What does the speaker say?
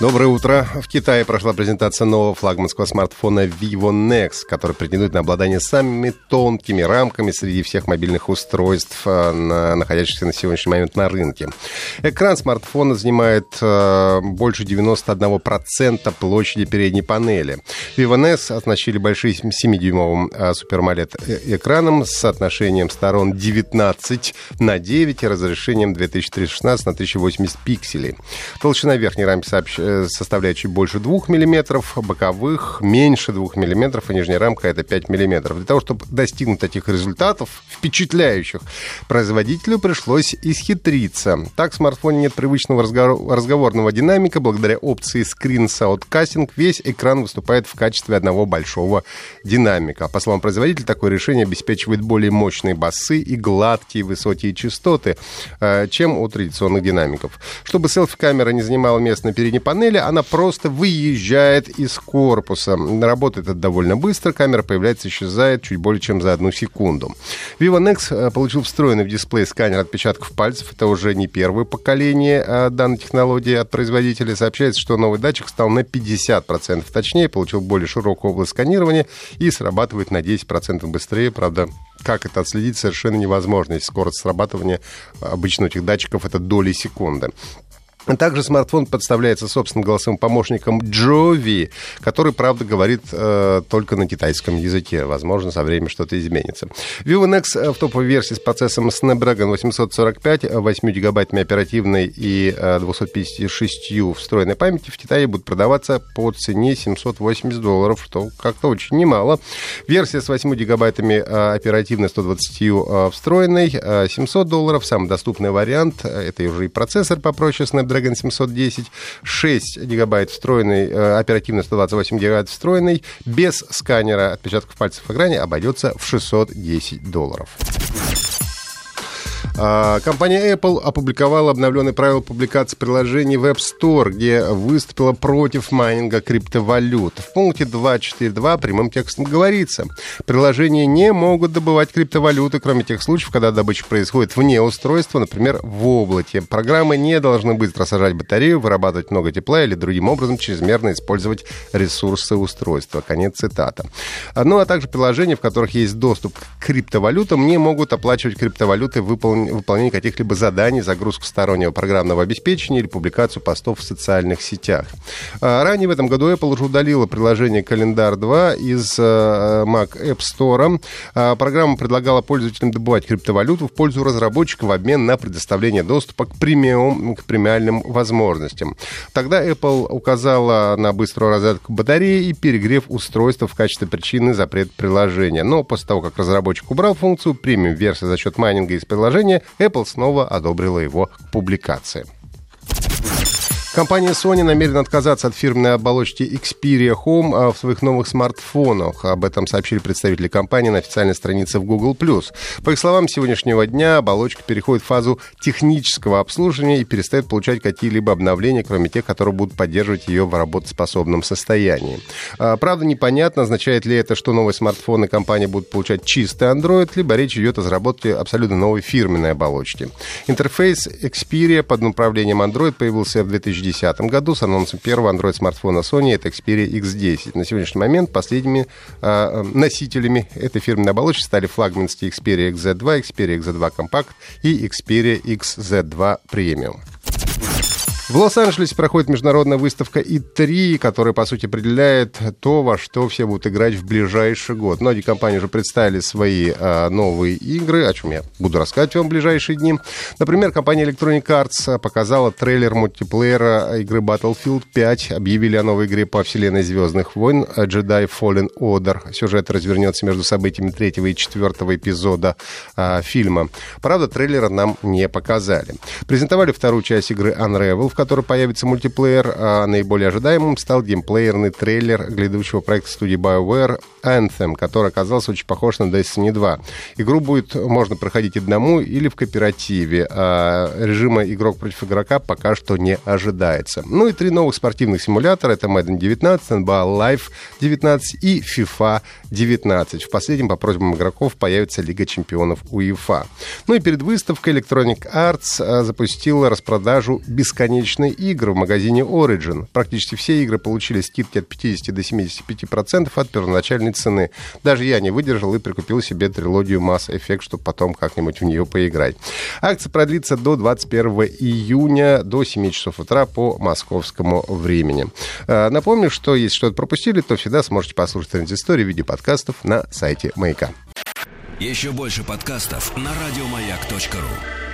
Доброе утро. В Китае прошла презентация нового флагманского смартфона Vivo Nex, который претендует на обладание самыми тонкими рамками среди всех мобильных устройств, э, находящихся на сегодняшний момент на рынке. Экран смартфона занимает э, больше 91% площади передней панели. Vivo Nex оснащили большим 7-дюймовым э, Super AMOLED экраном с соотношением сторон 19 на 9 и разрешением 2316 на 1080 пикселей. Толщина верхней рамки сообщ составляет чуть больше 2 мм, боковых меньше 2 мм, и нижняя рамка это 5 мм. Для того, чтобы достигнуть этих результатов, впечатляющих, производителю пришлось исхитриться. Так, в смартфоне нет привычного разговорного динамика. Благодаря опции Screen Soundcasting весь экран выступает в качестве одного большого динамика. По словам производителя, такое решение обеспечивает более мощные басы и гладкие высокие частоты, э, чем у традиционных динамиков. Чтобы селфи-камера не занимала место на передней панели, панели, она просто выезжает из корпуса. Работает это довольно быстро, камера появляется, исчезает чуть более чем за одну секунду. Vivo Nex э, получил встроенный в дисплей сканер отпечатков пальцев. Это уже не первое поколение э, данной технологии от производителя. Сообщается, что новый датчик стал на 50% точнее, получил более широкую область сканирования и срабатывает на 10% быстрее. Правда, как это отследить, совершенно невозможно. Если скорость срабатывания обычно этих датчиков это доли секунды. Также смартфон подставляется собственным голосовым помощником Джови, который, правда, говорит э, только на китайском языке. Возможно, со временем что-то изменится. Vivo Nex э, в топовой версии с процессом Snapdragon 845, 8 гигабайтами оперативной и э, 256 встроенной памяти в Китае будут продаваться по цене 780 долларов, что как-то очень немало. Версия с 8 гигабайтами э, оперативной, 120 э, встроенной, э, 700 долларов. Самый доступный вариант, э, это уже и процессор попроще Snapdragon Snapdragon 710, 6 гигабайт встроенный, э, оперативно 128 гигабайт встроенный, без сканера отпечатков пальцев в экране обойдется в 610 долларов. А, компания Apple опубликовала обновленные правила публикации приложений в App Store, где выступила против майнинга криптовалют. В пункте 2.4.2 прямым текстом говорится, приложения не могут добывать криптовалюты, кроме тех случаев, когда добыча происходит вне устройства, например, в облаке. Программы не должны быстро сажать батарею, вырабатывать много тепла или другим образом чрезмерно использовать ресурсы устройства. Конец цитата. Ну, а также приложения, в которых есть доступ к криптовалютам, не могут оплачивать криптовалюты, выполненные выполнение каких-либо заданий, загрузку стороннего программного обеспечения или публикацию постов в социальных сетях. А, ранее в этом году Apple уже удалила приложение «Календар 2» из э, Mac App Store. А, программа предлагала пользователям добывать криптовалюту в пользу разработчиков в обмен на предоставление доступа к, премиум, к премиальным возможностям. Тогда Apple указала на быструю разрядку батареи и перегрев устройства в качестве причины запрета приложения. Но после того, как разработчик убрал функцию премиум-версия за счет майнинга из приложения, Apple снова одобрила его публикации. Компания Sony намерена отказаться от фирменной оболочки Xperia Home а, в своих новых смартфонах. Об этом сообщили представители компании на официальной странице в Google+. По их словам, с сегодняшнего дня оболочка переходит в фазу технического обслуживания и перестает получать какие-либо обновления, кроме тех, которые будут поддерживать ее в работоспособном состоянии. А, правда, непонятно, означает ли это, что новые смартфоны компании будут получать чистый Android, либо речь идет о разработке абсолютно новой фирменной оболочки. Интерфейс Xperia под управлением Android появился в 2000 2010 году с анонсом первого Android-смартфона Sony, это Xperia X10. На сегодняшний момент последними э, носителями этой фирменной оболочки стали флагманские Xperia XZ2, Xperia XZ2 Compact и Xperia XZ2 Premium. В Лос-Анджелесе проходит международная выставка И3, которая, по сути, определяет то, во что все будут играть в ближайший год. Многие компании уже представили свои а, новые игры, о чем я буду рассказывать вам в ближайшие дни. Например, компания Electronic Arts показала трейлер мультиплеера игры Battlefield 5. Объявили о новой игре по вселенной Звездных войн Jedi Fallen Order. Сюжет развернется между событиями третьего и четвертого эпизода а, фильма. Правда, трейлера нам не показали. Презентовали вторую часть игры Unravel, в которой появится мультиплеер, а наиболее ожидаемым стал геймплеерный трейлер грядущего проекта студии BioWare Anthem, который оказался очень похож на Destiny 2. Игру будет можно проходить одному или в кооперативе. А режима игрок против игрока пока что не ожидается. Ну и три новых спортивных симулятора. Это Madden 19, NBA Live 19 и FIFA 19. В последнем по просьбам игроков появится Лига чемпионов УЕФА. Ну и перед выставкой Electronic Arts а, запустила распродажу бесконечной игры в магазине Origin. Практически все игры получили скидки от 50 до 75% от первоначальной цены. Даже я не выдержал и прикупил себе трилогию Mass Effect, чтобы потом как-нибудь в нее поиграть. Акция продлится до 21 июня до 7 часов утра по московскому времени. А, напомню, что если что-то пропустили, то всегда сможете послушать транзисторию в виде подкастов на сайте Маяка. Еще больше подкастов на радиомаяк.ру